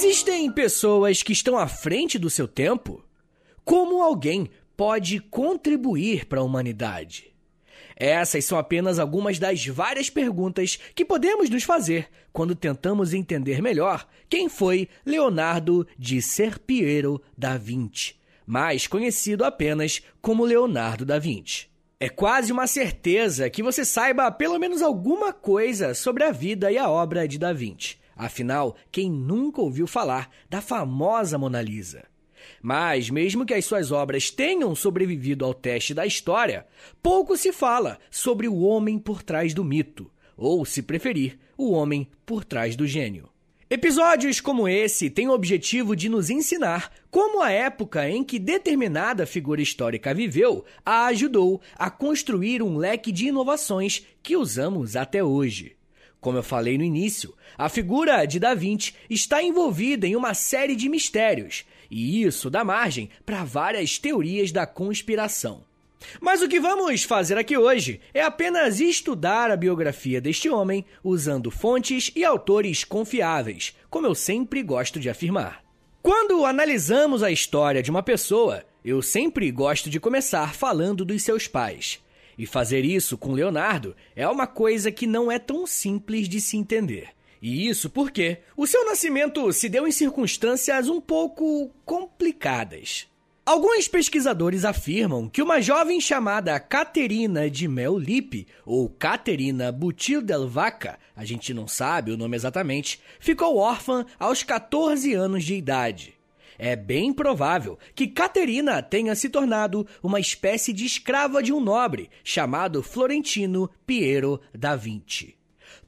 Existem pessoas que estão à frente do seu tempo? Como alguém pode contribuir para a humanidade? Essas são apenas algumas das várias perguntas que podemos nos fazer quando tentamos entender melhor quem foi Leonardo de Serpiero da Vinci, mais conhecido apenas como Leonardo da Vinci. É quase uma certeza que você saiba pelo menos alguma coisa sobre a vida e a obra de Da Vinci. Afinal, quem nunca ouviu falar da famosa Mona Lisa? Mas, mesmo que as suas obras tenham sobrevivido ao teste da história, pouco se fala sobre o homem por trás do mito, ou, se preferir, o homem por trás do gênio. Episódios como esse têm o objetivo de nos ensinar como a época em que determinada figura histórica viveu a ajudou a construir um leque de inovações que usamos até hoje. Como eu falei no início, a figura de Da Vinci está envolvida em uma série de mistérios e isso dá margem para várias teorias da conspiração. Mas o que vamos fazer aqui hoje é apenas estudar a biografia deste homem usando fontes e autores confiáveis, como eu sempre gosto de afirmar. Quando analisamos a história de uma pessoa, eu sempre gosto de começar falando dos seus pais. E fazer isso com Leonardo é uma coisa que não é tão simples de se entender. E isso porque o seu nascimento se deu em circunstâncias um pouco complicadas. Alguns pesquisadores afirmam que uma jovem chamada Caterina de Mellipe, ou Caterina Butil del Vaca, a gente não sabe o nome exatamente, ficou órfã aos 14 anos de idade. É bem provável que Caterina tenha se tornado uma espécie de escrava de um nobre chamado Florentino Piero da Vinci.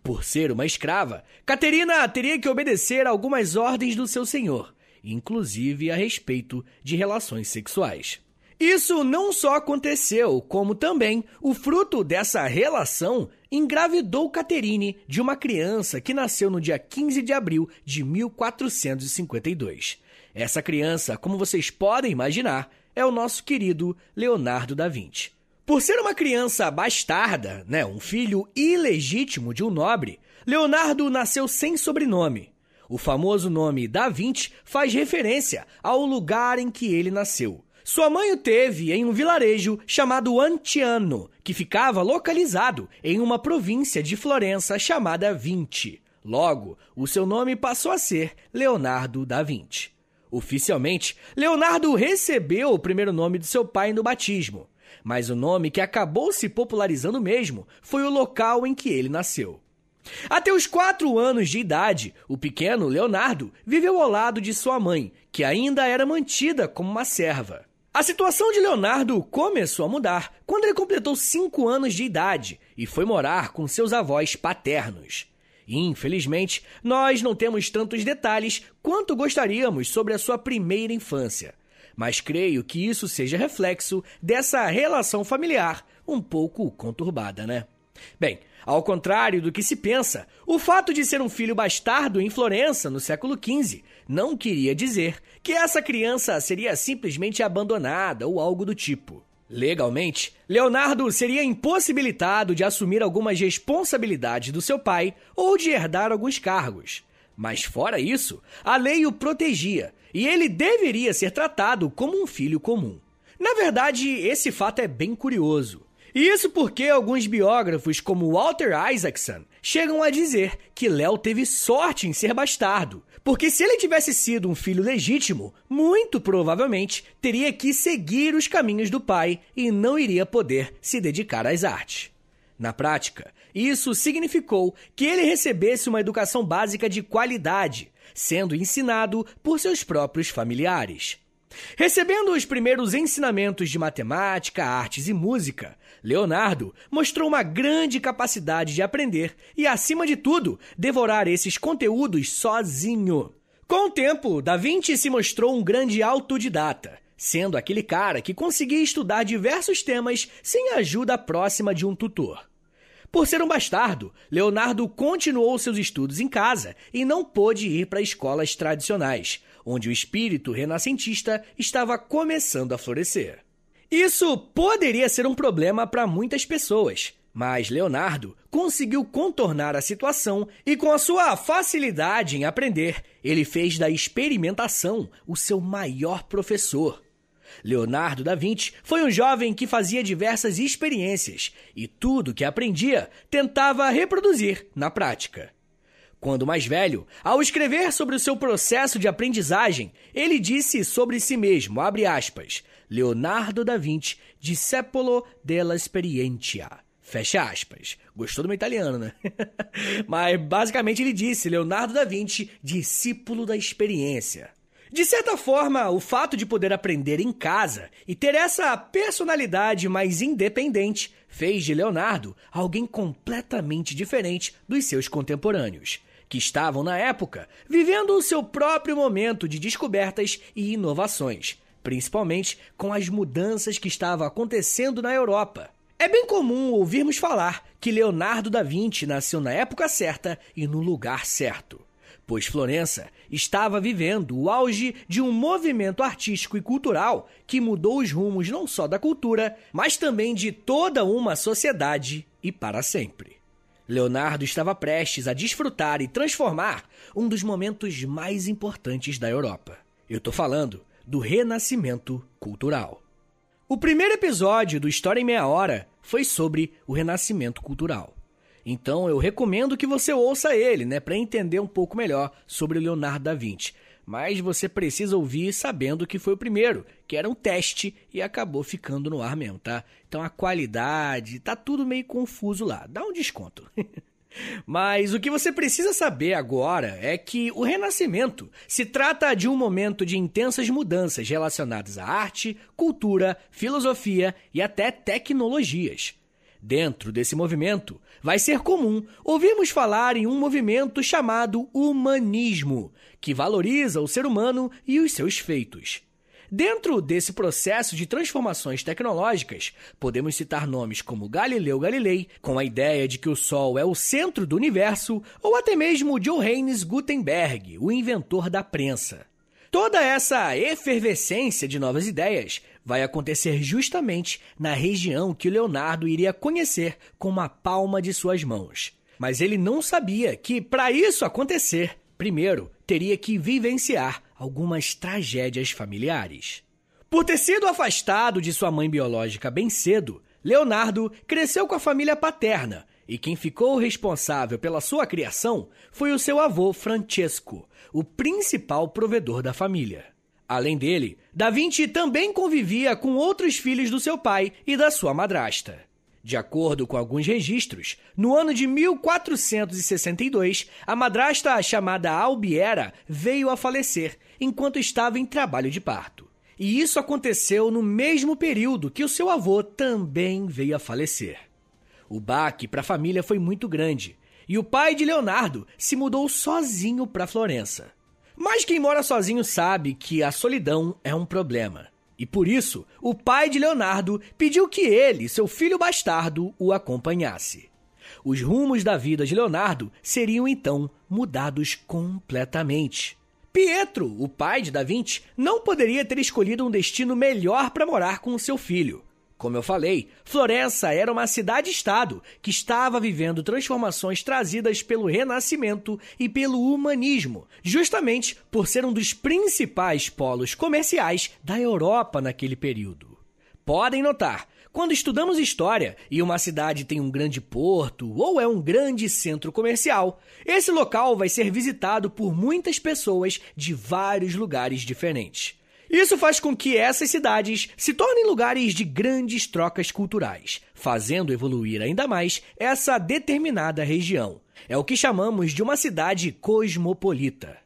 Por ser uma escrava, Caterina teria que obedecer algumas ordens do seu senhor, inclusive a respeito de relações sexuais. Isso não só aconteceu, como também o fruto dessa relação engravidou Caterine de uma criança que nasceu no dia 15 de abril de 1452. Essa criança, como vocês podem imaginar, é o nosso querido Leonardo da Vinci. Por ser uma criança bastarda, né, um filho ilegítimo de um nobre, Leonardo nasceu sem sobrenome. O famoso nome Da Vinci faz referência ao lugar em que ele nasceu. Sua mãe o teve em um vilarejo chamado Antiano, que ficava localizado em uma província de Florença chamada Vinci. Logo, o seu nome passou a ser Leonardo da Vinci. Oficialmente, Leonardo recebeu o primeiro nome do seu pai no batismo mas o nome que acabou se popularizando mesmo foi o local em que ele nasceu. Até os quatro anos de idade, o pequeno Leonardo viveu ao lado de sua mãe, que ainda era mantida como uma serva. A situação de Leonardo começou a mudar quando ele completou cinco anos de idade e foi morar com seus avós paternos. Infelizmente, nós não temos tantos detalhes quanto gostaríamos sobre a sua primeira infância mas creio que isso seja reflexo dessa relação familiar um pouco conturbada, né? Bem, ao contrário do que se pensa, o fato de ser um filho bastardo em Florença no século XV não queria dizer que essa criança seria simplesmente abandonada ou algo do tipo. Legalmente, Leonardo seria impossibilitado de assumir algumas responsabilidades do seu pai ou de herdar alguns cargos. Mas fora isso, a lei o protegia e ele deveria ser tratado como um filho comum. Na verdade, esse fato é bem curioso. Isso porque alguns biógrafos, como Walter Isaacson, chegam a dizer que Léo teve sorte em ser bastardo, porque se ele tivesse sido um filho legítimo, muito provavelmente teria que seguir os caminhos do pai e não iria poder se dedicar às artes. Na prática, isso significou que ele recebesse uma educação básica de qualidade, sendo ensinado por seus próprios familiares. Recebendo os primeiros ensinamentos de matemática, artes e música, Leonardo mostrou uma grande capacidade de aprender e, acima de tudo, devorar esses conteúdos sozinho. Com o tempo, Da Vinci se mostrou um grande autodidata, sendo aquele cara que conseguia estudar diversos temas sem a ajuda próxima de um tutor. Por ser um bastardo, Leonardo continuou seus estudos em casa e não pôde ir para escolas tradicionais, onde o espírito renascentista estava começando a florescer. Isso poderia ser um problema para muitas pessoas, Mas Leonardo conseguiu contornar a situação e, com a sua facilidade em aprender, ele fez da experimentação o seu maior professor. Leonardo da Vinci foi um jovem que fazia diversas experiências e tudo que aprendia tentava reproduzir na prática. Quando mais velho, ao escrever sobre o seu processo de aprendizagem, ele disse sobre si mesmo, aspas, Leonardo da Vinci, discepolo della esperientia. Fecha aspas. Gostou do meu italiano, né? Mas basicamente ele disse Leonardo da Vinci, discípulo da experiência. De certa forma, o fato de poder aprender em casa e ter essa personalidade mais independente fez de Leonardo alguém completamente diferente dos seus contemporâneos, que estavam na época vivendo o seu próprio momento de descobertas e inovações, principalmente com as mudanças que estavam acontecendo na Europa. É bem comum ouvirmos falar que Leonardo da Vinci nasceu na época certa e no lugar certo pois Florença estava vivendo o auge de um movimento artístico e cultural que mudou os rumos não só da cultura, mas também de toda uma sociedade e para sempre. Leonardo estava prestes a desfrutar e transformar um dos momentos mais importantes da Europa. Eu estou falando do Renascimento Cultural. O primeiro episódio do História em Meia Hora foi sobre o Renascimento Cultural. Então eu recomendo que você ouça ele, né, para entender um pouco melhor sobre Leonardo da Vinci. Mas você precisa ouvir sabendo que foi o primeiro, que era um teste e acabou ficando no ar mesmo, tá? Então a qualidade, tá tudo meio confuso lá. Dá um desconto. Mas o que você precisa saber agora é que o Renascimento se trata de um momento de intensas mudanças relacionadas à arte, cultura, filosofia e até tecnologias. Dentro desse movimento, vai ser comum ouvirmos falar em um movimento chamado humanismo, que valoriza o ser humano e os seus feitos. Dentro desse processo de transformações tecnológicas, podemos citar nomes como Galileu Galilei, com a ideia de que o Sol é o centro do universo, ou até mesmo Johannes Gutenberg, o inventor da prensa. Toda essa efervescência de novas ideias vai acontecer justamente na região que Leonardo iria conhecer com uma palma de suas mãos. Mas ele não sabia que, para isso acontecer, primeiro teria que vivenciar algumas tragédias familiares. Por ter sido afastado de sua mãe biológica bem cedo, Leonardo cresceu com a família paterna e quem ficou responsável pela sua criação foi o seu avô Francesco, o principal provedor da família. Além dele, Da Vinci também convivia com outros filhos do seu pai e da sua madrasta. De acordo com alguns registros, no ano de 1462, a madrasta chamada Albiera veio a falecer enquanto estava em trabalho de parto. E isso aconteceu no mesmo período que o seu avô também veio a falecer. O baque para a família foi muito grande e o pai de Leonardo se mudou sozinho para Florença. Mas quem mora sozinho sabe que a solidão é um problema. E por isso, o pai de Leonardo pediu que ele, seu filho bastardo, o acompanhasse. Os rumos da vida de Leonardo seriam então mudados completamente. Pietro, o pai de Da Vinci, não poderia ter escolhido um destino melhor para morar com seu filho. Como eu falei, Florença era uma cidade-estado que estava vivendo transformações trazidas pelo Renascimento e pelo humanismo, justamente por ser um dos principais polos comerciais da Europa naquele período. Podem notar, quando estudamos história e uma cidade tem um grande porto ou é um grande centro comercial, esse local vai ser visitado por muitas pessoas de vários lugares diferentes. Isso faz com que essas cidades se tornem lugares de grandes trocas culturais, fazendo evoluir ainda mais essa determinada região. É o que chamamos de uma cidade cosmopolita.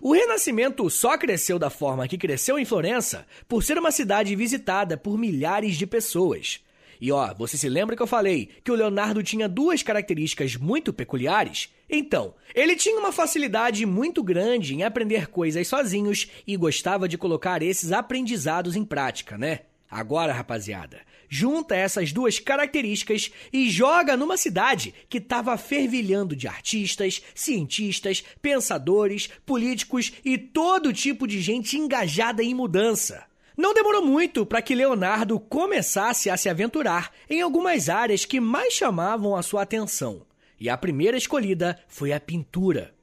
O Renascimento só cresceu da forma que cresceu em Florença por ser uma cidade visitada por milhares de pessoas. E ó, você se lembra que eu falei que o Leonardo tinha duas características muito peculiares? Então, ele tinha uma facilidade muito grande em aprender coisas sozinhos e gostava de colocar esses aprendizados em prática, né? Agora, rapaziada, junta essas duas características e joga numa cidade que estava fervilhando de artistas, cientistas, pensadores, políticos e todo tipo de gente engajada em mudança. Não demorou muito para que Leonardo começasse a se aventurar em algumas áreas que mais chamavam a sua atenção, e a primeira escolhida foi a pintura.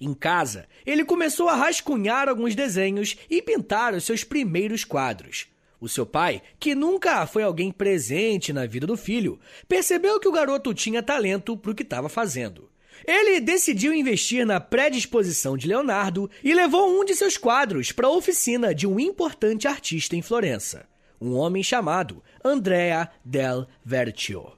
Em casa, ele começou a rascunhar alguns desenhos e pintar os seus primeiros quadros. O seu pai, que nunca foi alguém presente na vida do filho, percebeu que o garoto tinha talento para o que estava fazendo. Ele decidiu investir na predisposição de Leonardo e levou um de seus quadros para a oficina de um importante artista em Florença, um homem chamado Andrea del Vertio.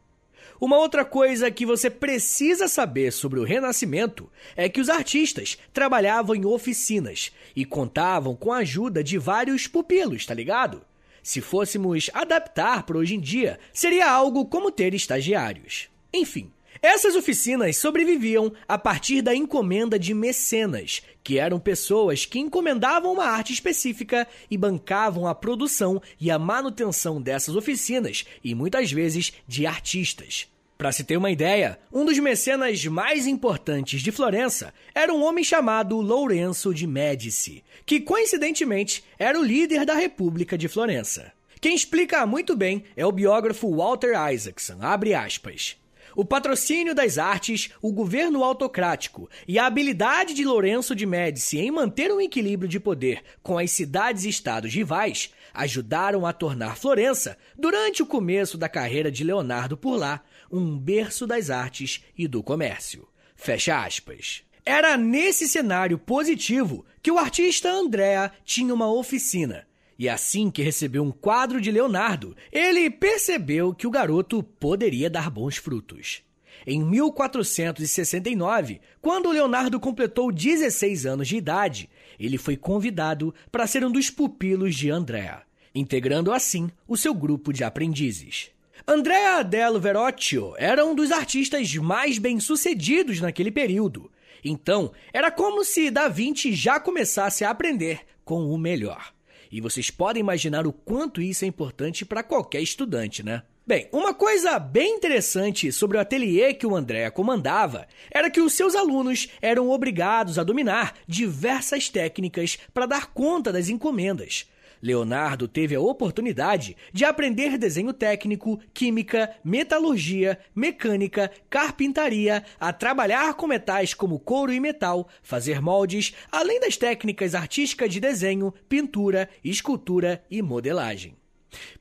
Uma outra coisa que você precisa saber sobre o Renascimento é que os artistas trabalhavam em oficinas e contavam com a ajuda de vários pupilos, tá ligado? Se fôssemos adaptar para hoje em dia, seria algo como ter estagiários. Enfim, essas oficinas sobreviviam a partir da encomenda de mecenas, que eram pessoas que encomendavam uma arte específica e bancavam a produção e a manutenção dessas oficinas e muitas vezes de artistas. Para se ter uma ideia, um dos mecenas mais importantes de Florença era um homem chamado Lourenço de Médici, que coincidentemente era o líder da República de Florença. Quem explica muito bem é o biógrafo Walter Isaacson, abre aspas. O patrocínio das artes, o governo autocrático e a habilidade de Lourenço de Médici em manter um equilíbrio de poder com as cidades e estados rivais ajudaram a tornar Florença, durante o começo da carreira de Leonardo por lá, um berço das artes e do comércio. Fecha aspas. Era nesse cenário positivo que o artista Andrea tinha uma oficina e assim que recebeu um quadro de Leonardo, ele percebeu que o garoto poderia dar bons frutos. Em 1469, quando Leonardo completou 16 anos de idade, ele foi convidado para ser um dos pupilos de Andrea, integrando assim o seu grupo de aprendizes. Andrea del Verrocchio era um dos artistas mais bem-sucedidos naquele período. Então, era como se Da Vinci já começasse a aprender com o melhor. E vocês podem imaginar o quanto isso é importante para qualquer estudante, né? Bem, uma coisa bem interessante sobre o ateliê que o André comandava era que os seus alunos eram obrigados a dominar diversas técnicas para dar conta das encomendas. Leonardo teve a oportunidade de aprender desenho técnico, química, metalurgia, mecânica, carpintaria, a trabalhar com metais como couro e metal, fazer moldes, além das técnicas artísticas de desenho, pintura, escultura e modelagem.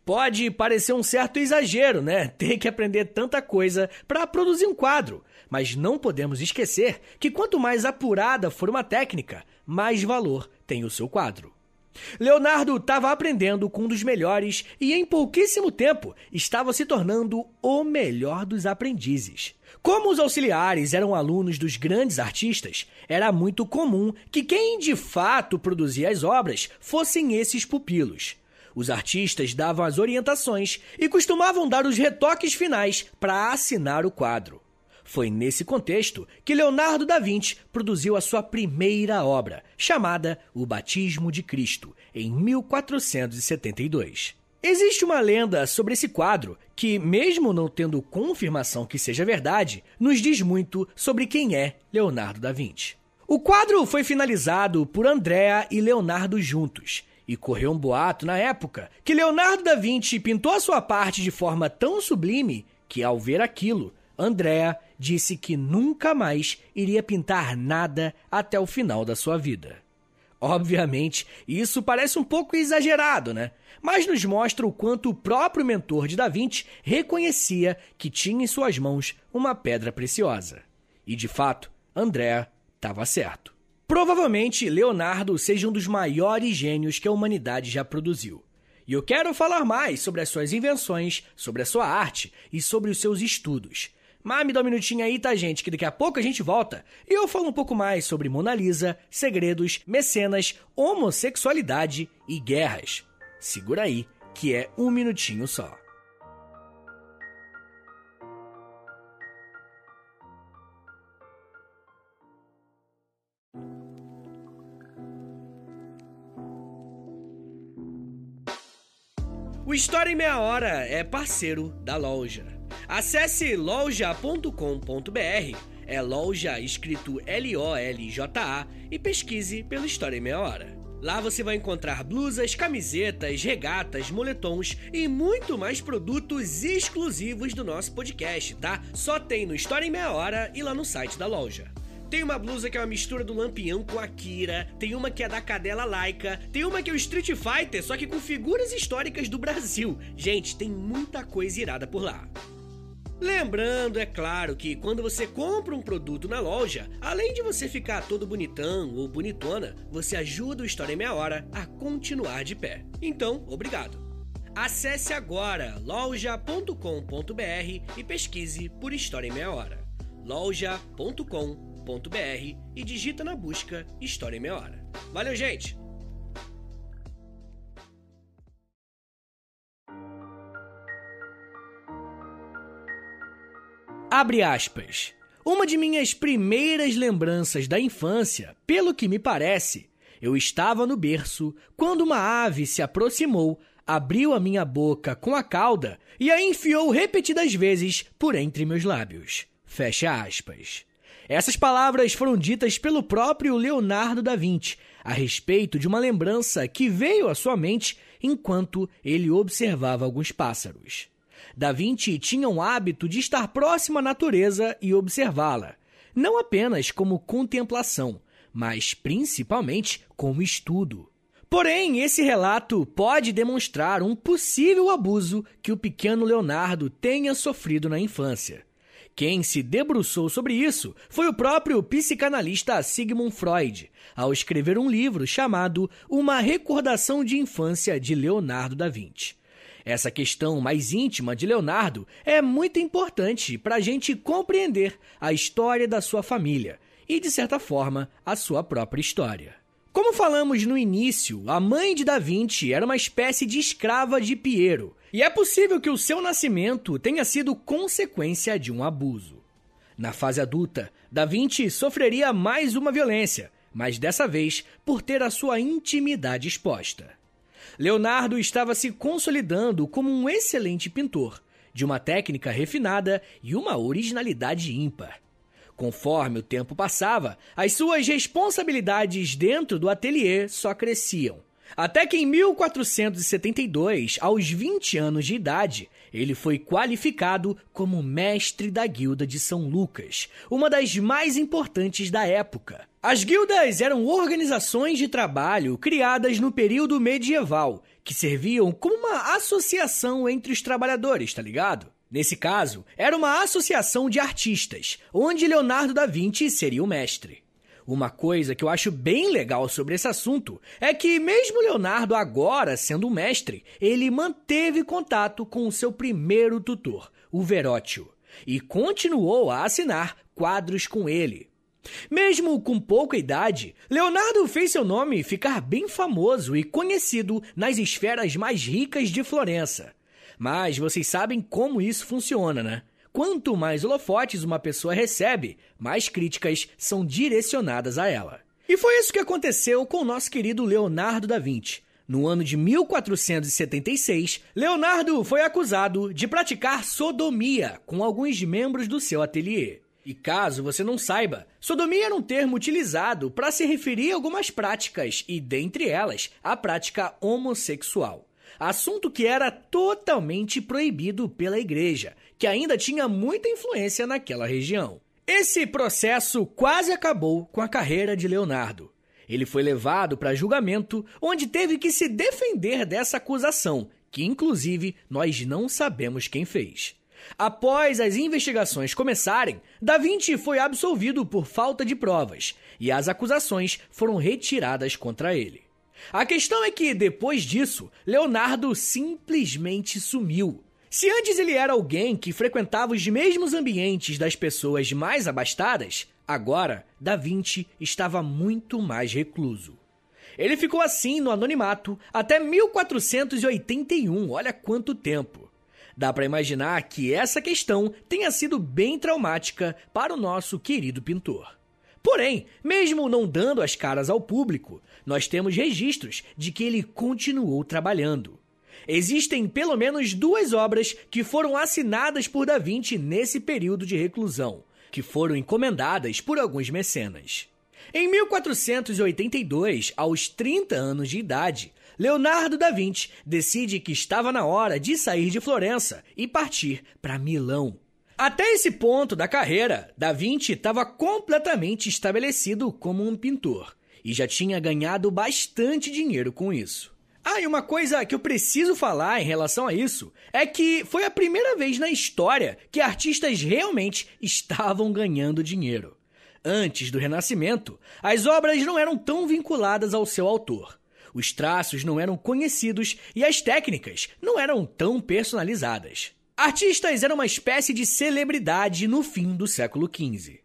Pode parecer um certo exagero, né? Ter que aprender tanta coisa para produzir um quadro. Mas não podemos esquecer que quanto mais apurada for uma técnica, mais valor tem o seu quadro. Leonardo estava aprendendo com um dos melhores e, em pouquíssimo tempo, estava se tornando o melhor dos aprendizes. Como os auxiliares eram alunos dos grandes artistas, era muito comum que quem de fato produzia as obras fossem esses pupilos. Os artistas davam as orientações e costumavam dar os retoques finais para assinar o quadro. Foi nesse contexto que Leonardo da Vinci produziu a sua primeira obra, chamada O Batismo de Cristo, em 1472. Existe uma lenda sobre esse quadro que, mesmo não tendo confirmação que seja verdade, nos diz muito sobre quem é Leonardo da Vinci. O quadro foi finalizado por Andrea e Leonardo juntos, e correu um boato na época que Leonardo da Vinci pintou a sua parte de forma tão sublime que, ao ver aquilo, Andrea disse que nunca mais iria pintar nada até o final da sua vida. Obviamente, isso parece um pouco exagerado, né? Mas nos mostra o quanto o próprio mentor de Da Vinci reconhecia que tinha em suas mãos uma pedra preciosa. E de fato, Andrea estava certo. Provavelmente Leonardo seja um dos maiores gênios que a humanidade já produziu. E eu quero falar mais sobre as suas invenções, sobre a sua arte e sobre os seus estudos. Mas me dá um minutinho aí, tá, gente? Que daqui a pouco a gente volta e eu falo um pouco mais sobre Mona Lisa, segredos, mecenas, homossexualidade e guerras. Segura aí, que é um minutinho só. O História em Meia Hora é parceiro da loja. Acesse loja.com.br, é loja escrito L-O-L-J-A, e pesquise pela História em Meia Hora. Lá você vai encontrar blusas, camisetas, regatas, moletons e muito mais produtos exclusivos do nosso podcast, tá? Só tem no História em Meia Hora e lá no site da loja. Tem uma blusa que é uma mistura do Lampião com a Kira, tem uma que é da cadela laica, tem uma que é o Street Fighter, só que com figuras históricas do Brasil. Gente, tem muita coisa irada por lá. Lembrando, é claro, que quando você compra um produto na loja, além de você ficar todo bonitão ou bonitona, você ajuda o História em Meia Hora a continuar de pé. Então, obrigado. Acesse agora loja.com.br e pesquise por História em Meia Hora. loja.com.br e digita na busca História em Meia Hora. Valeu, gente! Abre aspas. Uma de minhas primeiras lembranças da infância, pelo que me parece, eu estava no berço quando uma ave se aproximou, abriu a minha boca com a cauda e a enfiou repetidas vezes por entre meus lábios. Fecha aspas. Essas palavras foram ditas pelo próprio Leonardo da Vinci a respeito de uma lembrança que veio à sua mente enquanto ele observava alguns pássaros. Da Vinci tinha um hábito de estar próximo à natureza e observá-la, não apenas como contemplação, mas principalmente como estudo. Porém, esse relato pode demonstrar um possível abuso que o pequeno Leonardo tenha sofrido na infância. Quem se debruçou sobre isso foi o próprio psicanalista Sigmund Freud, ao escrever um livro chamado Uma Recordação de Infância de Leonardo da Vinci. Essa questão mais íntima de Leonardo é muito importante para a gente compreender a história da sua família e, de certa forma, a sua própria história. Como falamos no início, a mãe de Da Vinci era uma espécie de escrava de Piero, e é possível que o seu nascimento tenha sido consequência de um abuso. Na fase adulta, Da Vinci sofreria mais uma violência, mas dessa vez por ter a sua intimidade exposta. Leonardo estava se consolidando como um excelente pintor, de uma técnica refinada e uma originalidade ímpar. Conforme o tempo passava, as suas responsabilidades dentro do ateliê só cresciam. Até que em 1472, aos 20 anos de idade, ele foi qualificado como mestre da Guilda de São Lucas, uma das mais importantes da época. As guildas eram organizações de trabalho criadas no período medieval, que serviam como uma associação entre os trabalhadores, tá ligado? Nesse caso, era uma associação de artistas, onde Leonardo da Vinci seria o mestre. Uma coisa que eu acho bem legal sobre esse assunto é que, mesmo Leonardo agora sendo mestre, ele manteve contato com o seu primeiro tutor, o Verócio, e continuou a assinar quadros com ele. Mesmo com pouca idade, Leonardo fez seu nome ficar bem famoso e conhecido nas esferas mais ricas de Florença. Mas vocês sabem como isso funciona, né? Quanto mais holofotes uma pessoa recebe, mais críticas são direcionadas a ela. E foi isso que aconteceu com o nosso querido Leonardo da Vinci. No ano de 1476, Leonardo foi acusado de praticar sodomia com alguns membros do seu ateliê. E caso você não saiba, sodomia era um termo utilizado para se referir a algumas práticas, e dentre elas, a prática homossexual assunto que era totalmente proibido pela igreja, que ainda tinha muita influência naquela região. Esse processo quase acabou com a carreira de Leonardo. Ele foi levado para julgamento, onde teve que se defender dessa acusação, que inclusive nós não sabemos quem fez. Após as investigações começarem, Da Vinci foi absolvido por falta de provas e as acusações foram retiradas contra ele. A questão é que, depois disso, Leonardo simplesmente sumiu. Se antes ele era alguém que frequentava os mesmos ambientes das pessoas mais abastadas, agora Da Vinci estava muito mais recluso. Ele ficou assim no anonimato até 1481, olha quanto tempo. Dá para imaginar que essa questão tenha sido bem traumática para o nosso querido pintor. Porém, mesmo não dando as caras ao público, nós temos registros de que ele continuou trabalhando. Existem pelo menos duas obras que foram assinadas por Da Vinci nesse período de reclusão, que foram encomendadas por alguns mecenas. Em 1482, aos 30 anos de idade, Leonardo da Vinci decide que estava na hora de sair de Florença e partir para Milão. Até esse ponto da carreira, Da Vinci estava completamente estabelecido como um pintor e já tinha ganhado bastante dinheiro com isso. Ah, e uma coisa que eu preciso falar em relação a isso é que foi a primeira vez na história que artistas realmente estavam ganhando dinheiro. Antes do Renascimento, as obras não eram tão vinculadas ao seu autor. Os traços não eram conhecidos e as técnicas não eram tão personalizadas. Artistas eram uma espécie de celebridade no fim do século XV.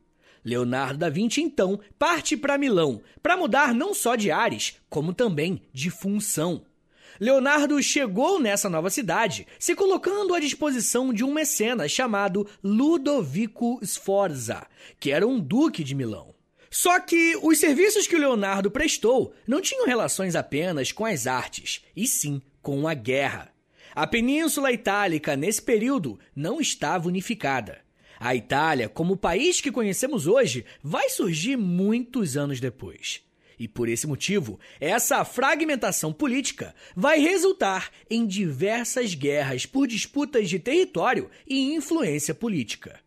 Leonardo da Vinci então parte para Milão para mudar não só de ares, como também de função. Leonardo chegou nessa nova cidade se colocando à disposição de um mecenas chamado Ludovico Sforza, que era um duque de Milão. Só que os serviços que o Leonardo prestou não tinham relações apenas com as artes, e sim com a guerra. A Península Itálica, nesse período, não estava unificada. A Itália, como o país que conhecemos hoje, vai surgir muitos anos depois. E por esse motivo, essa fragmentação política vai resultar em diversas guerras por disputas de território e influência política.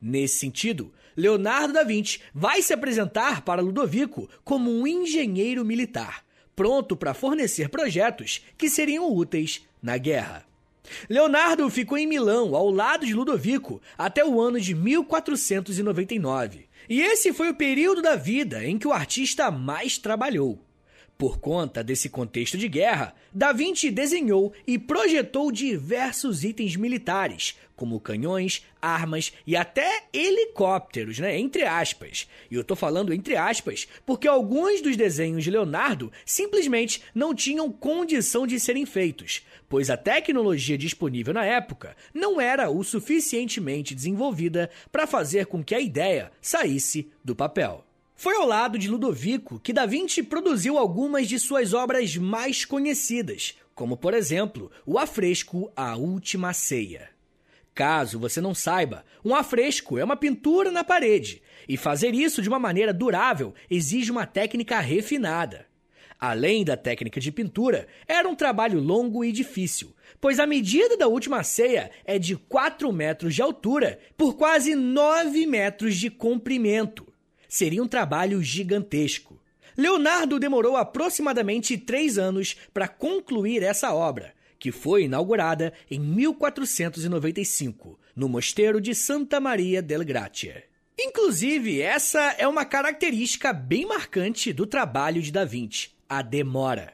Nesse sentido, Leonardo da Vinci vai se apresentar para Ludovico como um engenheiro militar, pronto para fornecer projetos que seriam úteis na guerra. Leonardo ficou em Milão, ao lado de Ludovico, até o ano de 1499. E esse foi o período da vida em que o artista mais trabalhou. Por conta desse contexto de guerra, Da Vinci desenhou e projetou diversos itens militares, como canhões, armas e até helicópteros, né? Entre aspas. E eu tô falando entre aspas porque alguns dos desenhos de Leonardo simplesmente não tinham condição de serem feitos, pois a tecnologia disponível na época não era o suficientemente desenvolvida para fazer com que a ideia saísse do papel. Foi ao lado de Ludovico que Da Vinci produziu algumas de suas obras mais conhecidas, como por exemplo o afresco A Última Ceia. Caso você não saiba, um afresco é uma pintura na parede, e fazer isso de uma maneira durável exige uma técnica refinada. Além da técnica de pintura, era um trabalho longo e difícil, pois a medida da última ceia é de 4 metros de altura por quase 9 metros de comprimento seria um trabalho gigantesco. Leonardo demorou aproximadamente três anos para concluir essa obra, que foi inaugurada em 1495, no mosteiro de Santa Maria del Gratia. Inclusive, essa é uma característica bem marcante do trabalho de Da Vinci, a demora.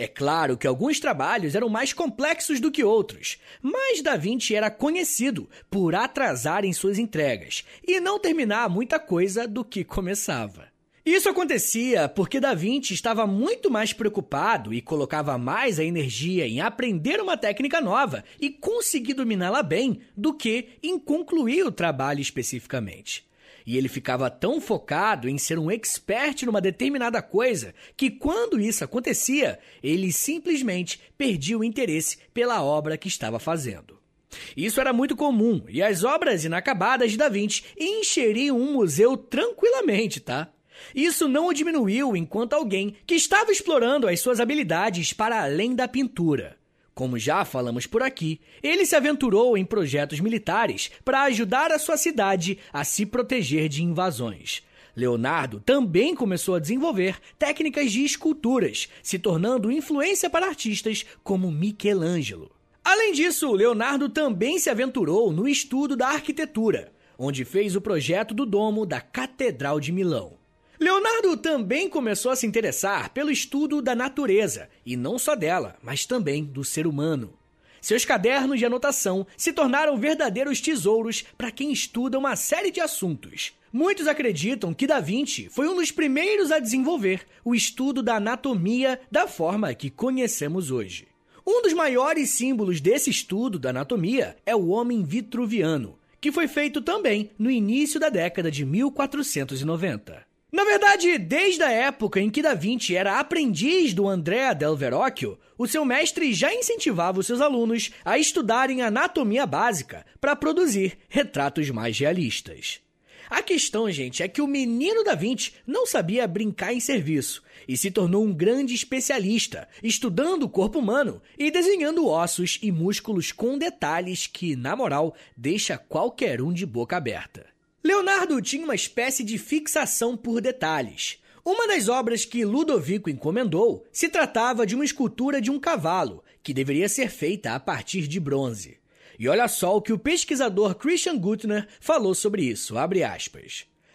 É claro que alguns trabalhos eram mais complexos do que outros, mas Da Vinci era conhecido por atrasar em suas entregas e não terminar muita coisa do que começava. Isso acontecia porque Da Vinci estava muito mais preocupado e colocava mais a energia em aprender uma técnica nova e conseguir dominá-la bem do que em concluir o trabalho especificamente. E ele ficava tão focado em ser um expert numa determinada coisa que, quando isso acontecia, ele simplesmente perdia o interesse pela obra que estava fazendo. Isso era muito comum e as obras inacabadas de Da Vinci encheriam um museu tranquilamente, tá? Isso não o diminuiu enquanto alguém que estava explorando as suas habilidades para além da pintura. Como já falamos por aqui, ele se aventurou em projetos militares para ajudar a sua cidade a se proteger de invasões. Leonardo também começou a desenvolver técnicas de esculturas, se tornando influência para artistas como Michelangelo. Além disso, Leonardo também se aventurou no estudo da arquitetura, onde fez o projeto do domo da Catedral de Milão. Leonardo também começou a se interessar pelo estudo da natureza, e não só dela, mas também do ser humano. Seus cadernos de anotação se tornaram verdadeiros tesouros para quem estuda uma série de assuntos. Muitos acreditam que Da Vinci foi um dos primeiros a desenvolver o estudo da anatomia da forma que conhecemos hoje. Um dos maiores símbolos desse estudo da anatomia é o homem vitruviano, que foi feito também no início da década de 1490. Na verdade, desde a época em que Da Vinci era aprendiz do Andrea del Verrocchio, o seu mestre já incentivava os seus alunos a estudarem anatomia básica para produzir retratos mais realistas. A questão, gente, é que o menino da Vinci não sabia brincar em serviço e se tornou um grande especialista, estudando o corpo humano e desenhando ossos e músculos com detalhes que, na moral, deixa qualquer um de boca aberta. Leonardo tinha uma espécie de fixação por detalhes. Uma das obras que Ludovico encomendou se tratava de uma escultura de um cavalo, que deveria ser feita a partir de bronze. E olha só o que o pesquisador Christian Gutner falou sobre isso,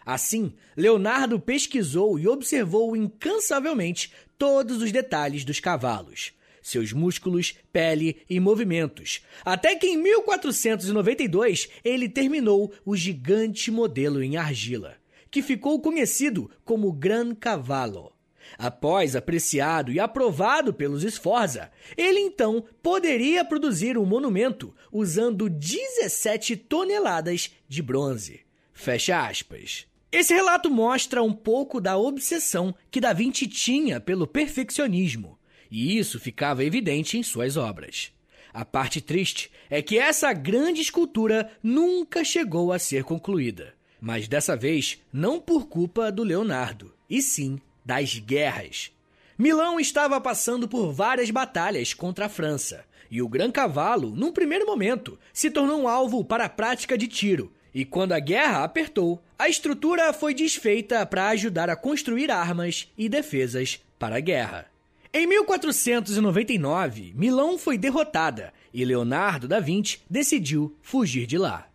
Assim, Leonardo pesquisou e observou incansavelmente todos os detalhes dos cavalos, seus músculos, pele e movimentos, até que em 1492 ele terminou o gigante modelo em argila, que ficou conhecido como Gran Cavallo. Após apreciado e aprovado pelos Sforza, ele então poderia produzir um monumento usando 17 toneladas de bronze. Fecha aspas. Esse relato mostra um pouco da obsessão que Da Vinci tinha pelo perfeccionismo, e isso ficava evidente em suas obras. A parte triste é que essa grande escultura nunca chegou a ser concluída, mas dessa vez não por culpa do Leonardo, e sim das guerras. Milão estava passando por várias batalhas contra a França, e o Gran Cavalo, num primeiro momento, se tornou um alvo para a prática de tiro. E quando a guerra apertou, a estrutura foi desfeita para ajudar a construir armas e defesas para a guerra. Em 1499, Milão foi derrotada e Leonardo da Vinci decidiu fugir de lá.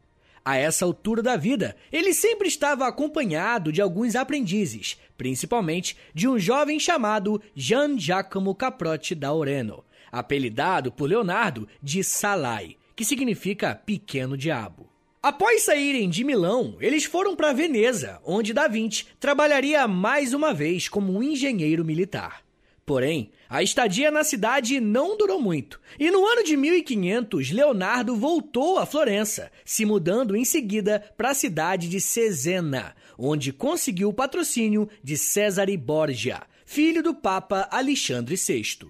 A essa altura da vida, ele sempre estava acompanhado de alguns aprendizes, principalmente de um jovem chamado Gian Giacomo Caprotti da Oreno, apelidado por Leonardo de Salai, que significa pequeno diabo. Após saírem de Milão, eles foram para Veneza, onde Da Vinci trabalharia mais uma vez como um engenheiro militar. Porém, a estadia na cidade não durou muito, e no ano de 1500, Leonardo voltou a Florença, se mudando em seguida para a cidade de Cesena, onde conseguiu o patrocínio de Cesare Borgia, filho do Papa Alexandre VI.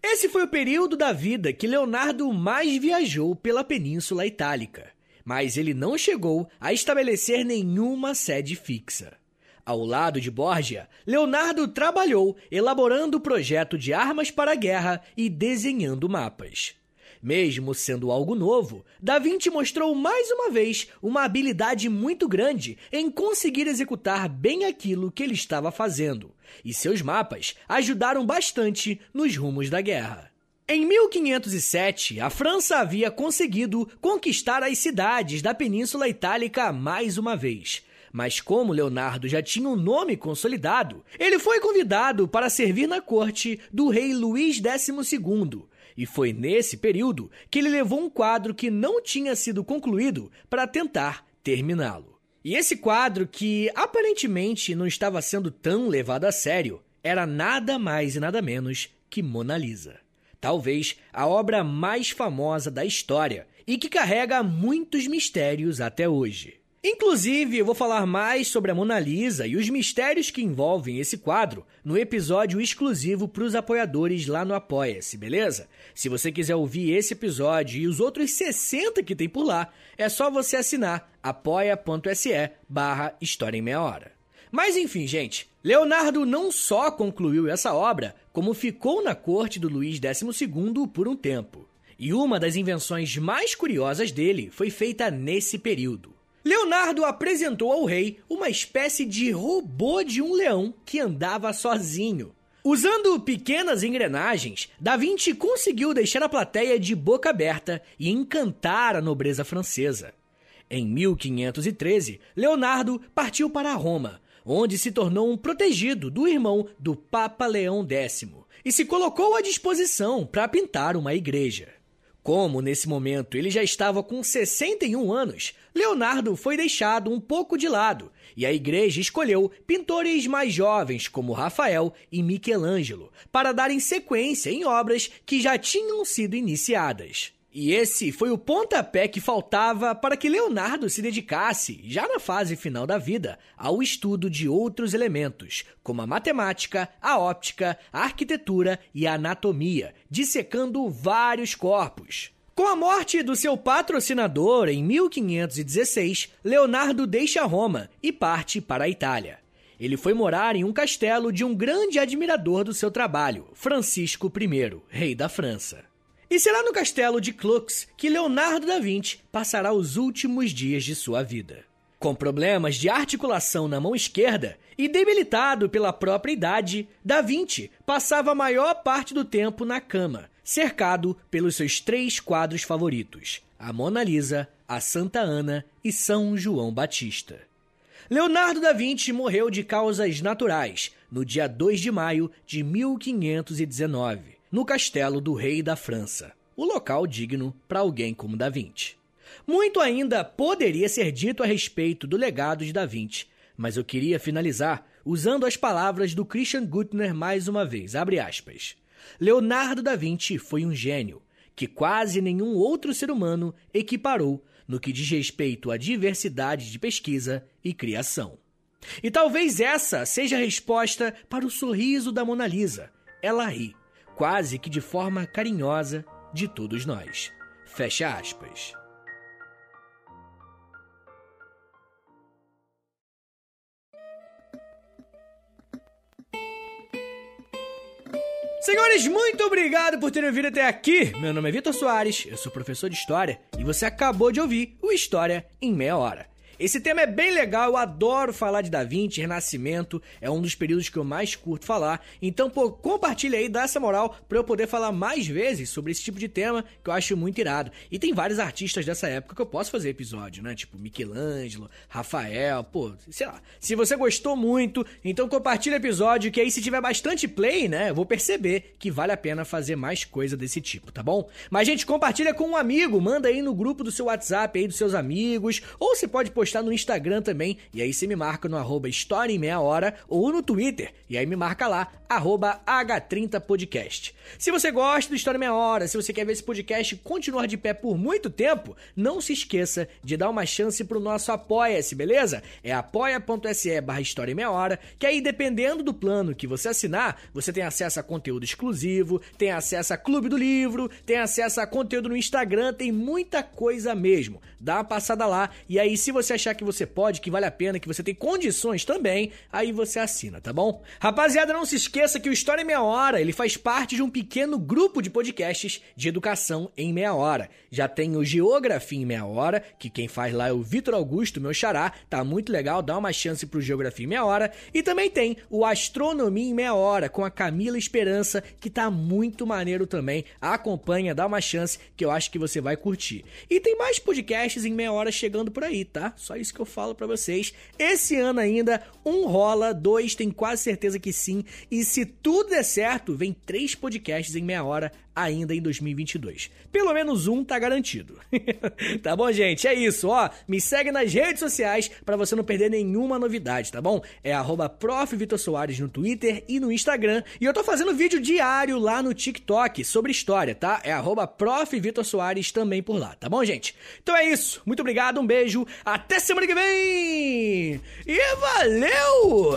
Esse foi o período da vida que Leonardo mais viajou pela Península Itálica, mas ele não chegou a estabelecer nenhuma sede fixa. Ao lado de Borgia, Leonardo trabalhou elaborando o projeto de armas para a guerra e desenhando mapas. Mesmo sendo algo novo, Da Vinci mostrou mais uma vez uma habilidade muito grande em conseguir executar bem aquilo que ele estava fazendo, e seus mapas ajudaram bastante nos rumos da guerra. Em 1507, a França havia conseguido conquistar as cidades da Península Itálica mais uma vez, mas como Leonardo já tinha um nome consolidado, ele foi convidado para servir na corte do rei Luís XII. E foi nesse período que ele levou um quadro que não tinha sido concluído para tentar terminá-lo. E esse quadro, que aparentemente não estava sendo tão levado a sério, era nada mais e nada menos que Mona Lisa. Talvez a obra mais famosa da história e que carrega muitos mistérios até hoje. Inclusive, eu vou falar mais sobre a Mona Lisa e os mistérios que envolvem esse quadro no episódio exclusivo para os apoiadores lá no Apoia-se, beleza? Se você quiser ouvir esse episódio e os outros 60 que tem por lá, é só você assinar apoia.se barra História em Meia Hora. Mas enfim, gente, Leonardo não só concluiu essa obra, como ficou na corte do Luís XII por um tempo. E uma das invenções mais curiosas dele foi feita nesse período. Leonardo apresentou ao rei uma espécie de robô de um leão que andava sozinho. Usando pequenas engrenagens, Da Vinci conseguiu deixar a plateia de boca aberta e encantar a nobreza francesa. Em 1513, Leonardo partiu para Roma, onde se tornou um protegido do irmão do Papa Leão X e se colocou à disposição para pintar uma igreja. Como nesse momento ele já estava com 61 anos, Leonardo foi deixado um pouco de lado e a igreja escolheu pintores mais jovens como Rafael e Michelangelo para darem sequência em obras que já tinham sido iniciadas. E esse foi o pontapé que faltava para que Leonardo se dedicasse, já na fase final da vida, ao estudo de outros elementos, como a matemática, a óptica, a arquitetura e a anatomia, dissecando vários corpos. Com a morte do seu patrocinador em 1516, Leonardo deixa Roma e parte para a Itália. Ele foi morar em um castelo de um grande admirador do seu trabalho, Francisco I, rei da França. E será no castelo de Clux que Leonardo da Vinci passará os últimos dias de sua vida. Com problemas de articulação na mão esquerda e debilitado pela própria idade, Da Vinci passava a maior parte do tempo na cama, cercado pelos seus três quadros favoritos: a Mona Lisa, a Santa Ana e São João Batista. Leonardo da Vinci morreu de causas naturais no dia 2 de maio de 1519, no castelo do rei da França, o local digno para alguém como da Vinci. Muito ainda poderia ser dito a respeito do legado de da Vinci, mas eu queria finalizar usando as palavras do Christian Gutner mais uma vez, Leonardo da Vinci foi um gênio que quase nenhum outro ser humano equiparou no que diz respeito à diversidade de pesquisa e criação. E talvez essa seja a resposta para o sorriso da Mona Lisa. Ela ri, quase que de forma carinhosa, de todos nós. Fecha aspas. Senhores, muito obrigado por terem vindo até aqui. Meu nome é Vitor Soares, eu sou professor de História e você acabou de ouvir o História em Meia Hora. Esse tema é bem legal, eu adoro falar de Da Vinci, Renascimento, é um dos períodos que eu mais curto falar. Então, pô, compartilha aí, dá essa moral pra eu poder falar mais vezes sobre esse tipo de tema que eu acho muito irado. E tem vários artistas dessa época que eu posso fazer episódio, né? Tipo Michelangelo, Rafael, pô, sei lá. Se você gostou muito, então compartilha o episódio que aí se tiver bastante play, né, eu vou perceber que vale a pena fazer mais coisa desse tipo, tá bom? Mas gente, compartilha com um amigo, manda aí no grupo do seu WhatsApp aí dos seus amigos, ou você pode postar postar no Instagram também, e aí você me marca no arroba História em Meia Hora ou no Twitter, e aí me marca lá, arroba H30podcast. Se você gosta do História em Meia Hora, se você quer ver esse podcast continuar de pé por muito tempo, não se esqueça de dar uma chance pro nosso Apoia-se, beleza? É apoia.se barra História em Meia Hora, que aí dependendo do plano que você assinar, você tem acesso a conteúdo exclusivo, tem acesso a Clube do Livro, tem acesso a conteúdo no Instagram, tem muita coisa mesmo. Dá uma passada lá, e aí se você achar que você pode, que vale a pena, que você tem condições também, aí você assina, tá bom? Rapaziada, não se esqueça que o História em Meia Hora, ele faz parte de um pequeno grupo de podcasts de educação em meia hora. Já tem o Geografia em Meia Hora, que quem faz lá é o Vitor Augusto, meu xará, tá muito legal, dá uma chance pro Geografia em Meia Hora. E também tem o Astronomia em Meia Hora, com a Camila Esperança, que tá muito maneiro também. Acompanha, dá uma chance, que eu acho que você vai curtir. E tem mais podcasts em meia hora chegando por aí, tá? Só isso que eu falo para vocês. Esse ano ainda, um rola, dois tem quase certeza que sim. E se tudo der certo, vem três podcasts em meia hora ainda em 2022. Pelo menos um tá garantido. tá bom, gente? É isso, ó. Me segue nas redes sociais para você não perder nenhuma novidade, tá bom? É arroba no Twitter e no Instagram. E eu tô fazendo vídeo diário lá no TikTok sobre história, tá? É arroba também por lá, tá bom, gente? Então é isso. Muito obrigado, um beijo. Até semana que vem! E valeu!